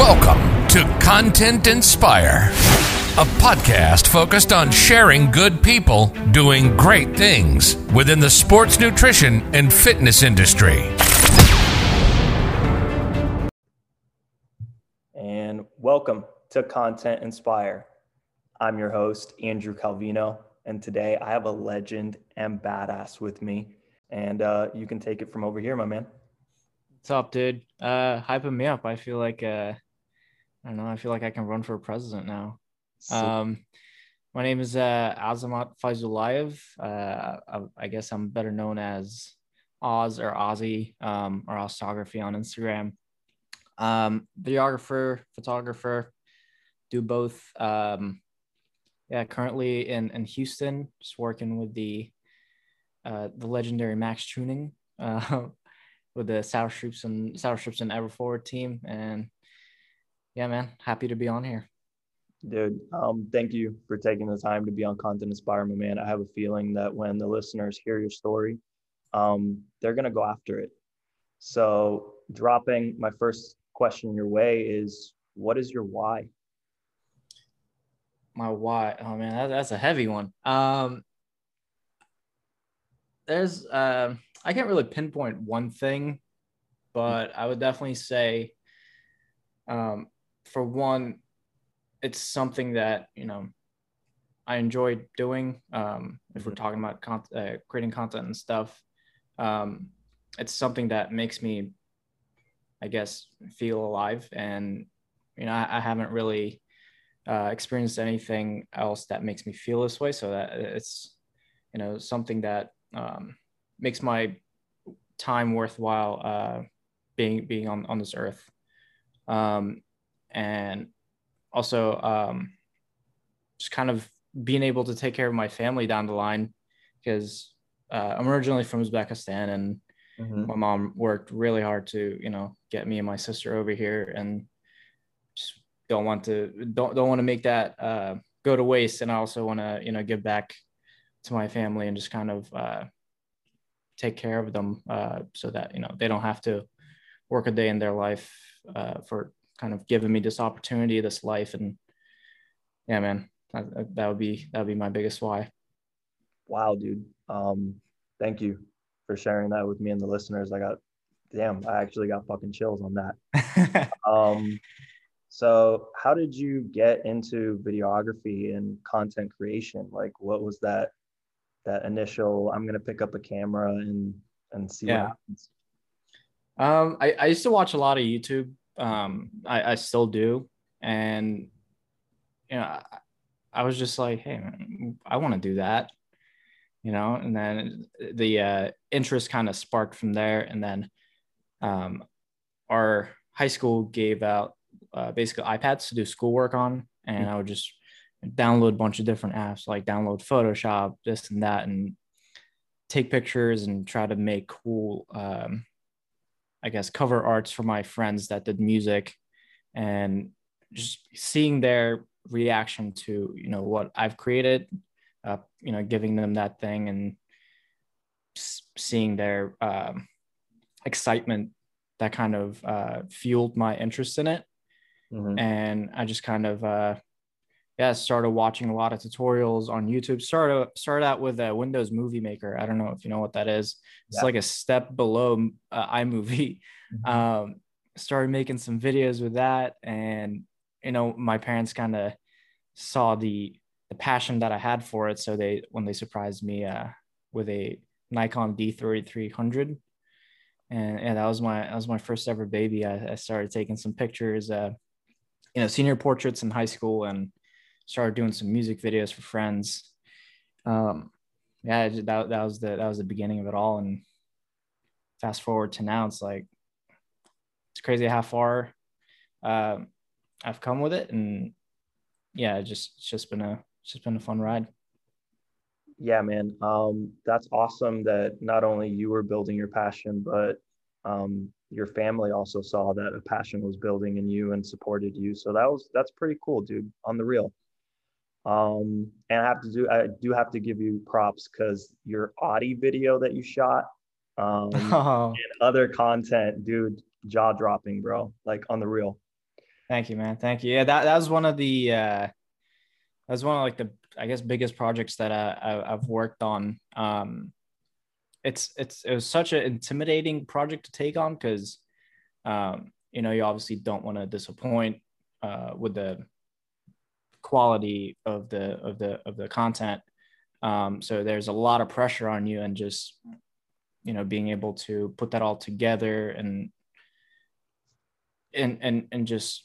Welcome to Content Inspire, a podcast focused on sharing good people doing great things within the sports nutrition and fitness industry. And welcome to Content Inspire. I'm your host, Andrew Calvino, and today I have a legend and badass with me. And uh, you can take it from over here, my man. What's up, dude? Uh, hyping me up. I feel like uh, I don't know. I feel like I can run for president now. Um, my name is uh, Azamat Faizulayev. Uh, I, I, guess I'm better known as Oz or Ozzy um, or Oztography on Instagram. Um, videographer, photographer, do both. Um, yeah, currently in, in Houston, just working with the uh, the legendary Max Tuney uh, with the Sour Strips and Sour Strips and Everforward team, and yeah, man, happy to be on here. Dude, um, thank you for taking the time to be on Content Inspire, my man. I have a feeling that when the listeners hear your story, um, they're gonna go after it. So, dropping my first question your way is, what is your why? My why? Oh man, that, that's a heavy one. Um, there's, uh, I can't really pinpoint one thing, but I would definitely say, um, for one, it's something that you know I enjoy doing. Um, if we're mm-hmm. talking about con- uh, creating content and stuff, um, it's something that makes me, I guess, feel alive. And you know, I, I haven't really uh, experienced anything else that makes me feel this way. So that it's you know something that um, makes my time worthwhile uh, being being on on this earth. Um, and also um, just kind of being able to take care of my family down the line because uh, I'm originally from Uzbekistan and mm-hmm. my mom worked really hard to you know get me and my sister over here and just don't want to don't don't want to make that uh, go to waste and I also want to you know give back to my family and just kind of uh, take care of them uh, so that you know they don't have to work a day in their life uh, for kind of given me this opportunity, this life, and yeah, man, that, that would be that would be my biggest why. Wow, dude. Um, thank you for sharing that with me and the listeners. I got, damn, I actually got fucking chills on that. um, so how did you get into videography and content creation? Like, what was that that initial? I'm gonna pick up a camera and and see yeah. Um, I, I used to watch a lot of YouTube um, I, I still do. And, you know, I, I was just like, hey, man, I want to do that, you know, and then the uh, interest kind of sparked from there. And then um, our high school gave out uh, basically iPads to do schoolwork on. And I would just download a bunch of different apps, like download Photoshop, this and that, and take pictures and try to make cool um, I guess, cover arts for my friends that did music and just seeing their reaction to, you know, what I've created, uh, you know, giving them that thing and seeing their um, excitement that kind of uh, fueled my interest in it. Mm-hmm. And I just kind of, uh, yeah, started watching a lot of tutorials on YouTube. Started started out with a Windows Movie Maker. I don't know if you know what that is. It's yeah. like a step below uh, iMovie. Mm-hmm. Um, started making some videos with that, and you know, my parents kind of saw the the passion that I had for it. So they when they surprised me uh, with a Nikon D3300, and and that was my that was my first ever baby. I, I started taking some pictures, uh, you know, senior portraits in high school, and started doing some music videos for friends. Um, yeah, that, that was the that was the beginning of it all. And fast forward to now, it's like it's crazy how far uh, I've come with it, and yeah, just it's just been a it's just been a fun ride. Yeah, man, um, that's awesome that not only you were building your passion, but um, your family also saw that a passion was building in you and supported you. So that was that's pretty cool, dude. On the real. Um, and I have to do, I do have to give you props because your Audi video that you shot um, oh. and other content, dude, jaw dropping, bro, like on the real. Thank you, man. Thank you. Yeah, that, that was one of the uh that was one of like the I guess biggest projects that I, I have worked on. Um it's it's it was such an intimidating project to take on because um you know you obviously don't want to disappoint uh with the quality of the of the of the content. Um so there's a lot of pressure on you and just you know being able to put that all together and and and and just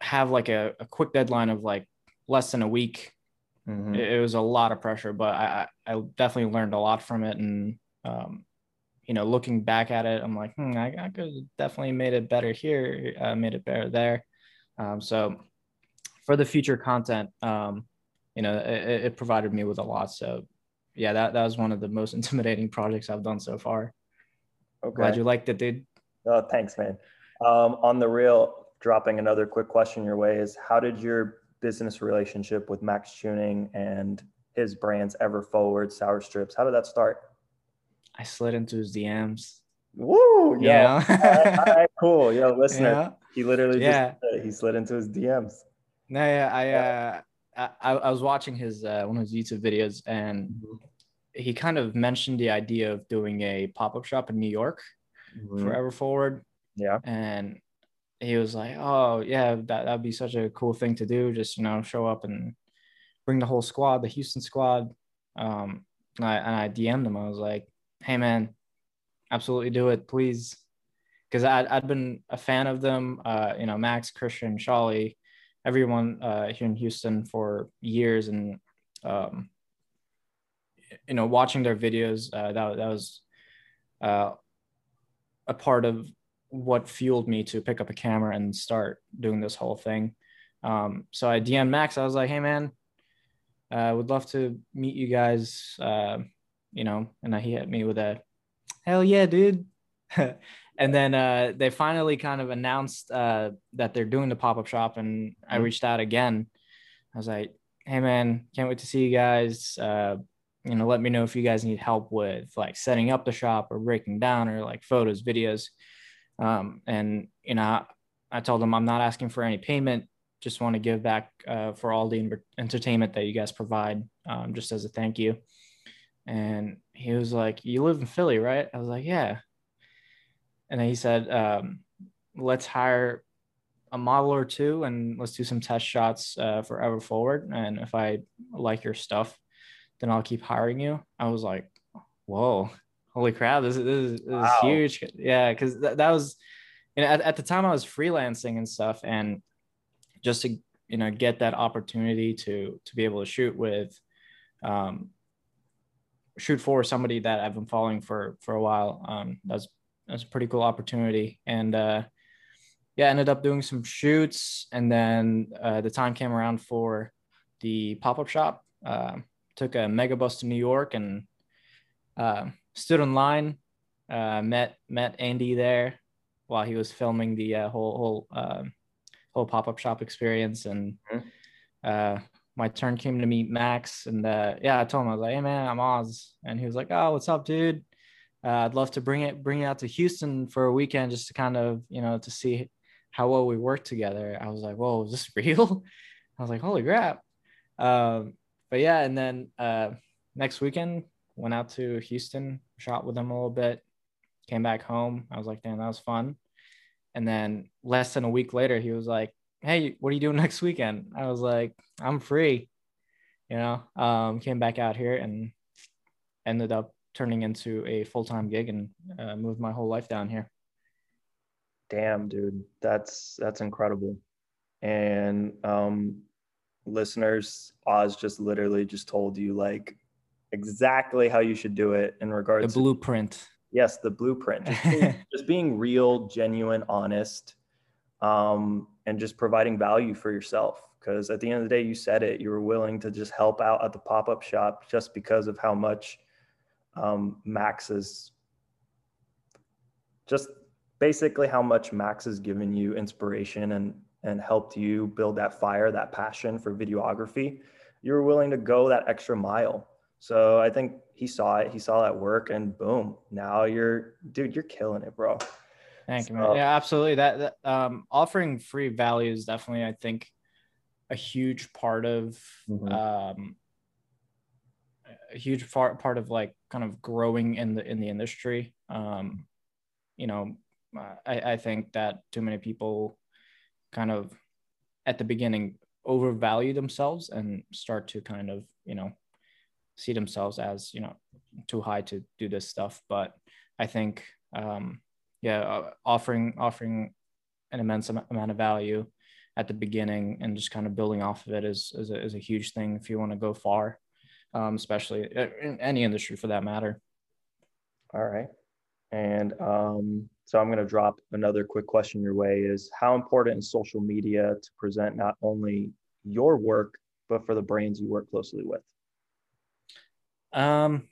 have like a, a quick deadline of like less than a week. Mm-hmm. it, it, was a lot of pressure but i i definitely learned a lot from it. And um you know looking back at it i'm like hmm, I, I could definitely made it better here uh, made it better there. Um so for the future content um you know it, it provided me with a lot so yeah that, that was one of the most intimidating projects i've done so far okay glad you liked it dude oh thanks man um, on the real dropping another quick question your way is how did your business relationship with Max Tuney and his brands ever forward sour strips how did that start i slid into his dms Woo! Yeah. all, right, all right, cool. Yo, listener, yeah. he literally yeah. just he slid into his DMs. No, yeah, I yeah. uh I, I was watching his uh, one of his YouTube videos and mm-hmm. he kind of mentioned the idea of doing a pop-up shop in New York mm-hmm. forever forward. Yeah. And he was like, Oh yeah, that that'd be such a cool thing to do. Just, you know, show up and bring the whole squad, the Houston squad. Um and I, and I DM'd him. I was like, Hey man, absolutely do it, please. Because I'd, I'd been a fan of them, uh, you know, Max, Christian, Shawley, everyone uh, here in Houston for years, and um, you know, watching their videos, uh, that that was uh, a part of what fueled me to pick up a camera and start doing this whole thing. Um, so I DM Max. I was like, "Hey, man, I uh, would love to meet you guys." Uh, you know, and he hit me with a, "Hell yeah, dude!" and then uh, they finally kind of announced uh, that they're doing the pop-up shop and mm-hmm. i reached out again. I was like hey man can't wait to see you guys uh, you know let me know if you guys need help with like setting up the shop or breaking down or like photos videos. Um, and you know I, I, told them i'm not asking for any payment. Just want to give back uh, for all the entertainment that you guys provide um, just as a thank you. And he was like you live in philly right? I was like yeah and then he said, um, let's hire a model or two and let's do some test shots uh, forever forward. And if I like your stuff, then I'll keep hiring you. I was like, whoa, holy crap, this is, this is, this wow. is huge. Yeah, because th- that was, you know, at, at the time I was freelancing and stuff, and just to you know get that opportunity to to be able to shoot with, um, shoot for somebody that I've been following for for a while. Um, that's that's a pretty cool opportunity. And uh, yeah, ended up doing some shoots, and then uh, the time came around for the pop up shop. Uh, took a mega bus to New York and uh, stood in line. Uh, met met Andy there while he was filming the uh, whole whole um, whole pop up shop experience, and mm-hmm. my turn came to meet Max. And yeah, I told him I was like, "Hey man, I'm Oz," and he was like, "Oh, what's up, dude?" Uh, I'd love to bring it bring it out to Houston for a weekend just to kind of you know to see how well we work together. I was like, whoa, is this real? I was like, holy crap. Um, but yeah, and then uh, next weekend went out to Houston, shot with them a little bit, came back home. I was like, damn, that was fun. And then less than a week later, he was like, hey, what are you doing next weekend? I was like, I'm free. You know, um, came back out here and ended up turning into a full time gig and uh, moved my whole life down here. Damn, dude, that's that's incredible. And um, listeners, Oz just literally just told you like exactly how you should do it in regards the blueprint. To, yes, the blueprint. Just being, just being real, genuine, honest, um, and just providing value for yourself. Because at the end of the day, you said it. You were willing to just help out at the pop up shop just because of how much um, Max is just basically how much Max has given you inspiration and and helped you build that fire, that passion for videography. You were willing to go that extra mile. So I think he saw it. He saw that work, and boom! Now you're, dude, you're killing it, bro. Thank you, man. Yeah, absolutely. That, that um, offering free value is definitely, I think, a huge part of mm-hmm. um, a huge part part of like kind of growing in the in the industry. Um, you know, I, I think that too many people kind of at the beginning overvalue themselves and start to kind of you know see themselves as you know too high to do this stuff but i think um yeah uh, offering offering an immense amount of value at the beginning and just kind of building off of it is is a, is a huge thing if you want to go far um, especially uh, in any industry for that matter. All right. And um, so i'm going to drop another quick question your way is how important is social media to present not only your work but for the brands you work closely with? Um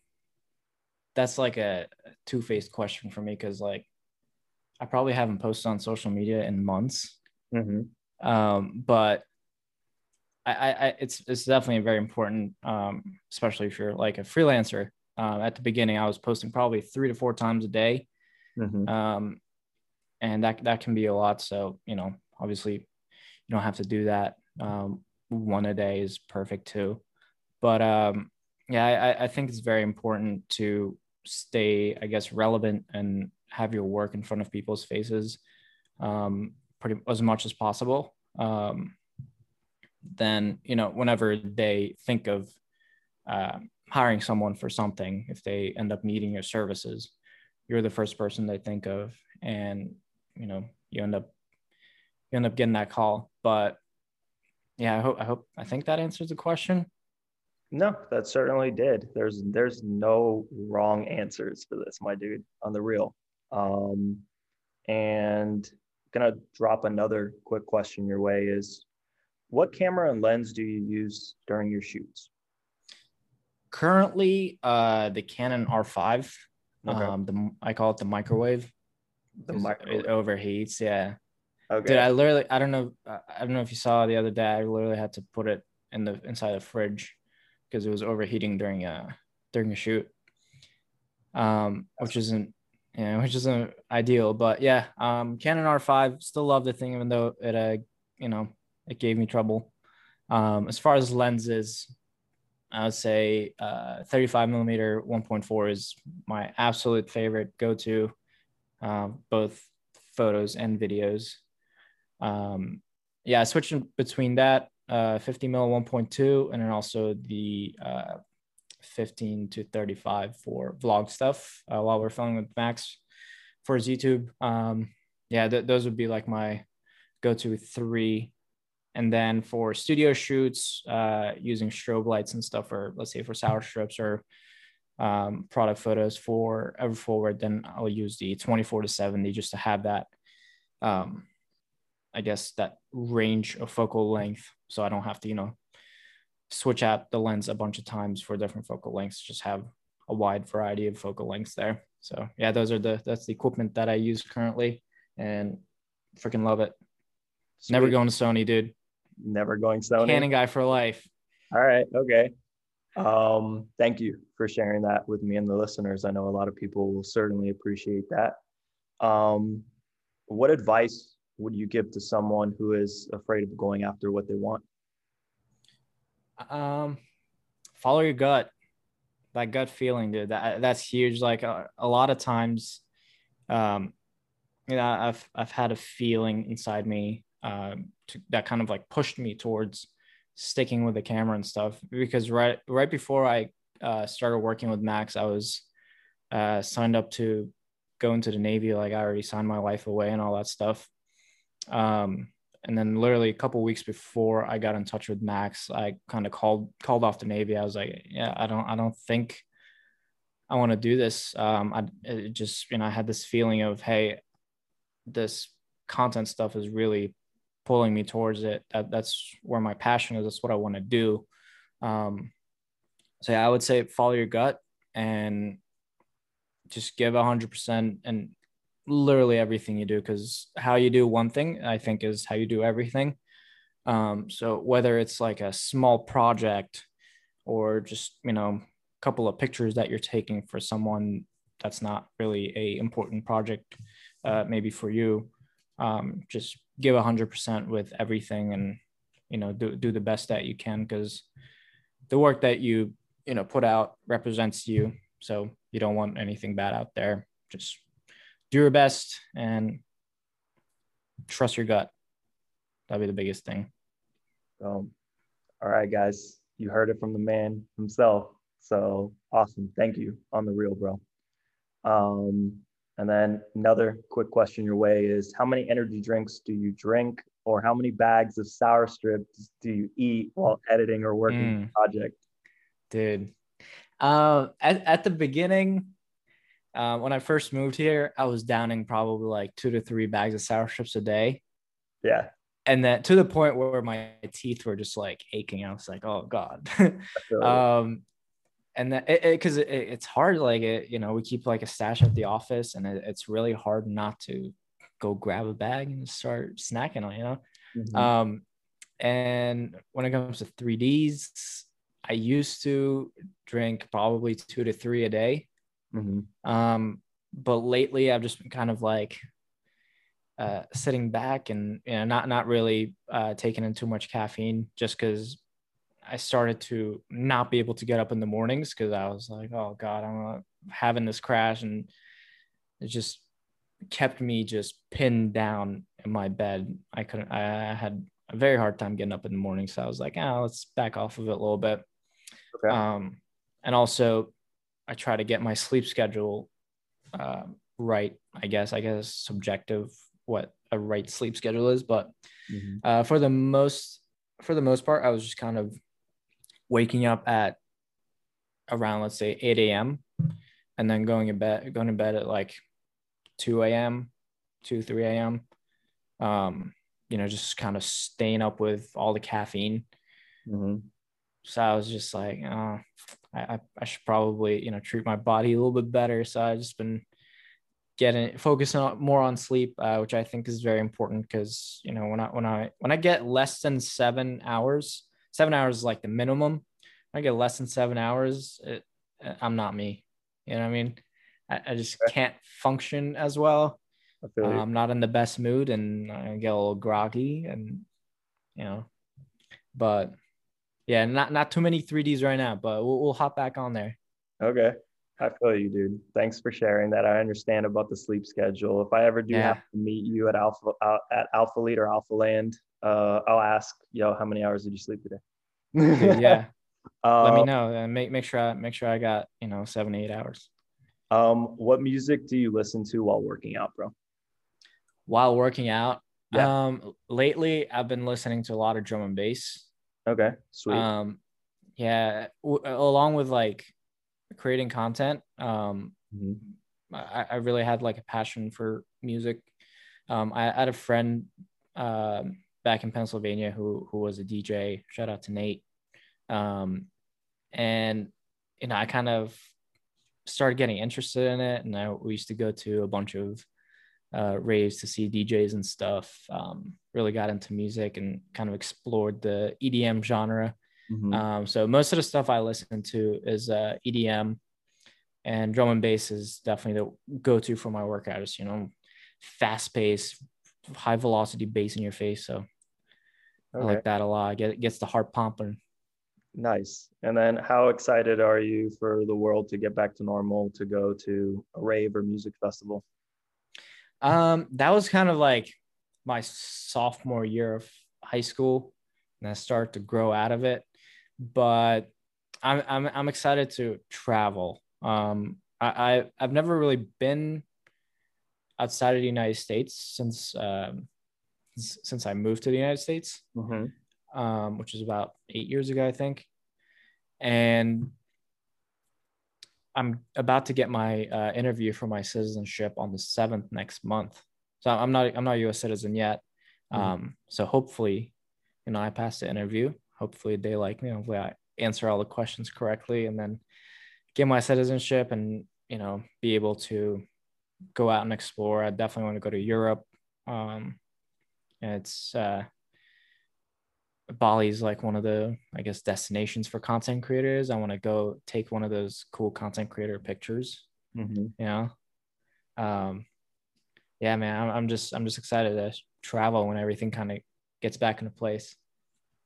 that's like a two-faced question for me because like i probably haven't posted on social media in months. Mm-hmm. Um, but I, I, it's it's definitely very important, um, especially if you're like a freelancer. Um, at the beginning, I was posting probably three to four times a day, mm-hmm. um, and that that can be a lot. So you know, obviously, you don't have to do that. Um, one a day is perfect too, but um, yeah, I, I think it's very important to stay, I guess, relevant and have your work in front of people's faces. Um, pretty as much as possible um, then you know whenever they think of uh, hiring someone for something if they end up needing your services you're the first person they think of and you know you end up you end up getting that call. But yeah i hope i hope i think that answers the question. No that certainly did. There's there's no wrong answers for this my dude on the real. Um and gonna drop another quick question your way is what camera and lens do you use during your shoots? Currently uh the canon r5 okay. um the i call it the microwave. The microwave. it overheats yeah. Okay. Dude, i literally i don't know i don't know if you saw the other day i literally had to put it in the inside the fridge because it was overheating during uh during a shoot. Um which isn't yeah, which isn't ideal, but yeah, um, Canon R5 still love the thing, even though it, uh, you know, it gave me trouble. Um, as far as lenses, I would say uh, 35 millimeter 1.4 is my absolute favorite go to, um, both photos and videos. Um, yeah, switching between that uh, 50 mil 1.2 and then also the uh, 15 to 35 for vlog stuff uh, while we're filming with Max for his YouTube. Um, yeah, th- those would be like my go-to three. And then for studio shoots, uh, using strobe lights and stuff, or let's say for sour strips or um, product photos for ever forward, then I'll use the 24 to 70 just to have that, um, I guess, that range of focal length. So I don't have to, you know, switch out the lens a bunch of times for different focal lengths, just have a wide variety of focal lengths there. So yeah, those are the that's the equipment that I use currently and freaking love it. Sweet. Never going to Sony, dude. Never going Sony. Canon guy for life. All right. Okay. Um, thank you for sharing that with me and the listeners. I know a lot of people will certainly appreciate that. Um, what advice would you give to someone who is afraid of going after what they want? Um, follow your gut, that gut feeling, dude. That that's huge. Like a, uh, a lot of times, um, you know, I've I've had a feeling inside me um, to, that kind of like pushed me towards sticking with the camera and stuff. Because right right before I uh, started working with Max, I was uh, signed up to go into the Navy. Like I already signed my life away and all that stuff. Um, and then literally a couple weeks before I got in touch with Max, I kind of called called off the Navy. I was like, yeah, I don't I don't think I want to do this. Um, I just you know I had this feeling of hey, this content stuff is really pulling me towards it. That that's where my passion is. That's what I want to do. Um, so yeah, I would say follow your gut and just give a hundred percent and literally everything you do because how you do one thing i think is how you do everything um, so whether it's like a small project or just you know a couple of pictures that you're taking for someone that's not really a important project uh, maybe for you, um, just give a hundred percent with everything and, you know, do, do the best that you can. Cause the work that you, you know, put out represents you. So you don't want anything bad out there. Just do your best and trust your gut. That'd be the biggest thing. Um, all right, guys, you heard it from the man himself. So awesome. Thank you on the real, bro. Um, and then another quick question your way is how many energy drinks do you drink or how many bags of sour strips do you eat while editing or working mm. project? Dude, uh, at, at the beginning, uh, when I first moved here, I was downing probably like two to three bags of sour strips a day. Yeah. And that to the point where my teeth were just like aching. I was like, oh God. um, and that it, because it, it, it's hard, like it, you know, we keep like a stash at the office and it's really hard not to go grab a bag and start snacking on, you know? Mm-hmm. Um, and when it comes to 3Ds, I used to drink probably two to three a day. Mm-hmm. Um, but lately I've just been kind of like uh, sitting back and you know not not really uh, taking in too much caffeine just because I started to not be able to get up in the mornings because I was like, oh God, I'm having this crash and it just kept me just pinned down in my bed. I couldn't I had a very hard time getting up in the morning. So I was like, oh, let's back off of it a little bit. Okay. Um, and also I try to get my sleep schedule uh, right. I guess I guess subjective what a right sleep schedule is, but mm-hmm. uh, for the most for the most part, I was just kind of waking up at around let's say 8 a.m. and then going to bed going to bed at like 2 a.m. 2 3 a.m. Um, you know, just kind of staying up with all the caffeine. Mm-hmm. So I was just like, oh, I, I should probably, you know, treat my body a little bit better. So I just been getting focusing on, more on sleep, uh, which I think is very important because, you know, when I, when I, when I get less than seven hours, seven hours is like the minimum. I get less than seven hours, it, I'm not me. You know what I mean? I, I just can't function as well. Uh, I'm not in the best mood and I get a little groggy and, you know, but yeah, not not too many 3Ds right now, but we'll, we'll hop back on there. Okay. I feel you, dude. Thanks for sharing that. I understand about the sleep schedule. If I ever do yeah. have to meet you at Alpha uh, at Alpha Lead or Alpha Land, uh, I'll ask, yo, how many hours did you sleep today? Yeah. um, Let me know and make make sure I make sure I got you know seven eight hours. Um, what music do you listen to while working out, bro? While working out, yeah. um, lately I've been listening to a lot of drum and bass. Okay, sweet. Um, yeah, w- along with like creating content, um, mm-hmm. I, I really had like a passion for music. Um, I, had a friend um, back in Pennsylvania who who was a DJ. Shout out to Nate. Um, and you know, I kind of started getting interested in it, and I, we used to go to a bunch of uh, raves to see DJs and stuff. Um, really got into music and kind of explored the EDM genre. Mm-hmm. Um, so most of the stuff I listen to is uh, EDM, and drum and bass is definitely the go-to for my workouts. You know, fast pace, high velocity bass in your face. So okay. I like that a lot. It gets the heart pumping. Nice. And then, how excited are you for the world to get back to normal to go to a rave or music festival? Um, that was kind of like my sophomore year of high school, and I started to grow out of it. But I'm I'm I'm excited to travel. Um, I, I I've never really been outside of the United States since um, since I moved to the United States, mm-hmm. um, which is about eight years ago, I think. And I'm about to get my uh, interview for my citizenship on the seventh next month. So I'm not I'm not a U.S. citizen yet. Mm-hmm. Um, so hopefully, you know, I pass the interview. Hopefully, they like me. Hopefully, I answer all the questions correctly, and then get my citizenship, and you know, be able to go out and explore. I definitely want to go to Europe. Um, it's uh, Bali's like one of the, I guess, destinations for content creators. I want to go take one of those cool content creator pictures. Mm-hmm. You know, um, yeah, man, I'm, I'm just I'm just excited to travel when everything kind of gets back into place.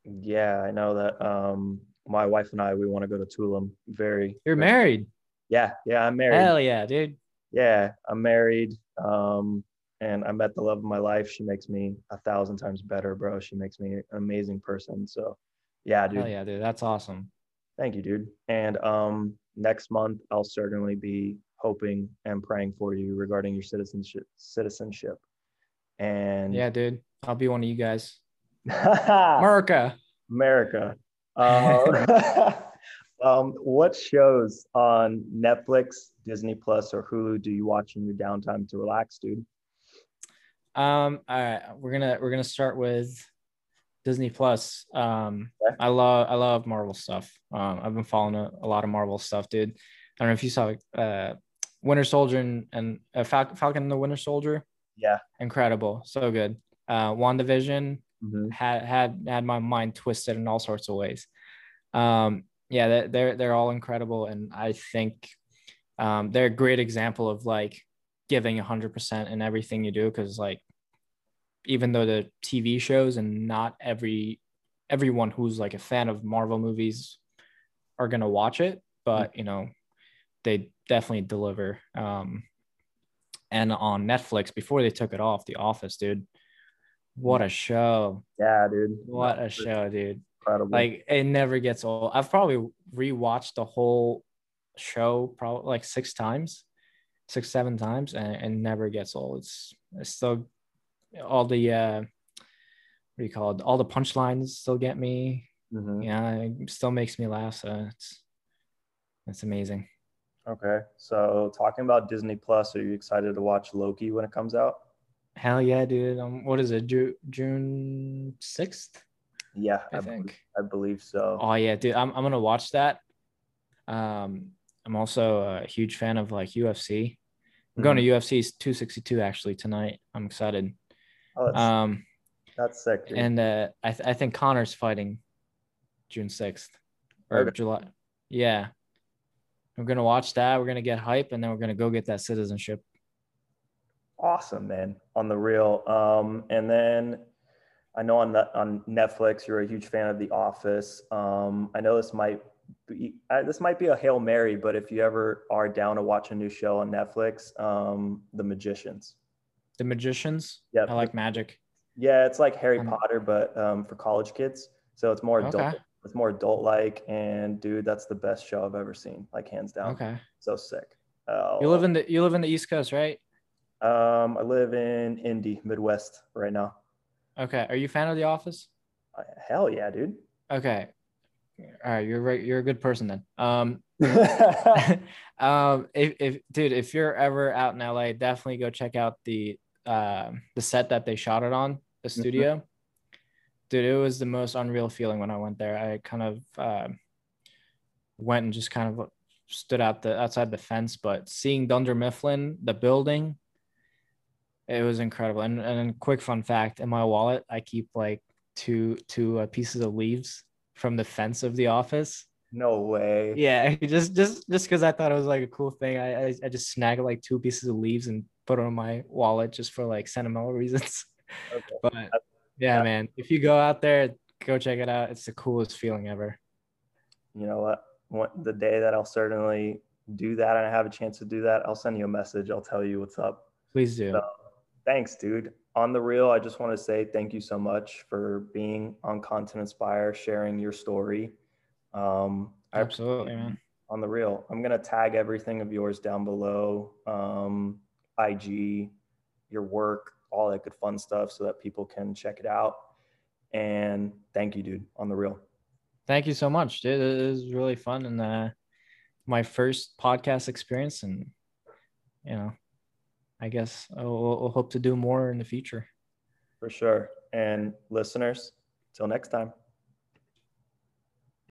Yeah, I know that. Um, my wife and I we want to go to Tulum. Very. You're very- married. Yeah, yeah, I'm married. Hell yeah, dude. Yeah, I'm married. Um, and I met the love of my life. She makes me a thousand times better, bro. She makes me an amazing person. So, yeah, dude. Hell yeah, dude. That's awesome. Thank you, dude. And um, next month, I'll certainly be hoping and praying for you regarding your citizenship. Citizenship. And Yeah, dude. I'll be one of you guys. America. America. Um, um, what shows on Netflix, Disney Plus, or Hulu do you watch in your downtime to relax, dude? Um, all right, we're gonna we're gonna start with Disney Plus. Um, Okay. I love I love Marvel stuff. Um, I've been following a, a lot of Marvel stuff, dude. I don't know if you saw uh Winter Soldier and, and uh, Fal- Falcon and the Winter Soldier. Yeah. Incredible, so good. Uh, WandaVision Mhm. had had had my mind twisted in all sorts of ways. Um, yeah, they're they're, they're all incredible, and I think um, they're a great example of like giving hundred percent in everything you do. Because like, even though the TV shows and not every everyone who's like a fan of Marvel movies are gonna watch it, but you know, they definitely deliver. Um, and on Netflix before they took it off, The Office, dude. What a show! Yeah, dude. What a show, dude! Incredible. Like it never gets old. I've probably rewatched the whole show probably like six times, six seven times, and it never gets old. It's it's still all the uh, what do you call it? All the punchlines still get me. Mhm. Yeah, it still makes me laugh. So it's it's amazing. Okay. So, talking about Disney Plus, are you excited to watch Loki when it comes out? Hell yeah, dude! Um, what is it? Ju- June sixth, Yeah, I I, believe, think. I believe so. Oh yeah, dude, I'm I'm gonna watch that. Um, I'm also a huge fan of like UFC. I'm going to UFC 262 actually tonight. I'm excited. Oh, that's, Um, that's sick, dude. and uh, I th- I think Conor's fighting June 6th or Okay. July. Yeah, we're gonna watch that. We're gonna get hype, and then we're gonna go get that citizenship. awesome, man. On the real. Um, and then I know on the, on Netflix, you're a huge fan of The Office. Um, I know this might be this might be a hail mary, but if you ever are down to watch a new show on Netflix, um, The Magicians. The Magicians. Yeah, I like magic. Yeah, it's like Harry Um, Potter, but um, for college kids. So it's more adult. Okay. It's more adult like, and dude, that's the best show I've ever seen, like hands down. Okay. So sick. Uh, You live in the you live in the East Coast, right? Um, I live in Indy, Midwest, right now. Okay. Are you a fan of The Office? Uh, Hell yeah, dude. Okay. All right, you're right. You're a good person then. Um, um, if, if dude, if you're ever out in LA, definitely go check out the um the set that they shot it on, the Mm-hmm. studio. Dude, it was the most unreal feeling when I went there. I kind of um went and just kind of stood out the outside the fence, but seeing Dunder Mifflin, the building, it was incredible. And and quick fun fact: in my wallet, I keep like two two uh, pieces of leaves from the fence of the office. no way. Yeah, just just just because I thought it was like a cool thing, I, I I just snagged like two pieces of leaves and put on my wallet just for like sentimental reasons. Okay. But yeah, Yeah. man, if you go out there, go check it out. It's the coolest feeling ever. You know what? What- The day that I'll certainly do that and I have a chance to do that, I'll send you a message. I'll tell you what's up. Please do. So, thanks, dude. On the real, I just want to say thank you so much for being on Content Inspire, sharing your story. Um, Absolutely, man. on the real. I'm gonna tag everything of yours down below, um, IG, your work, all that good fun stuff, so that people can check it out. And thank you, dude. On the real. Thank you so much, dude. It was really fun and uh, my first podcast experience, and you know, I guess I'll, I'll hope to do more in the future. For sure. And listeners, till next time.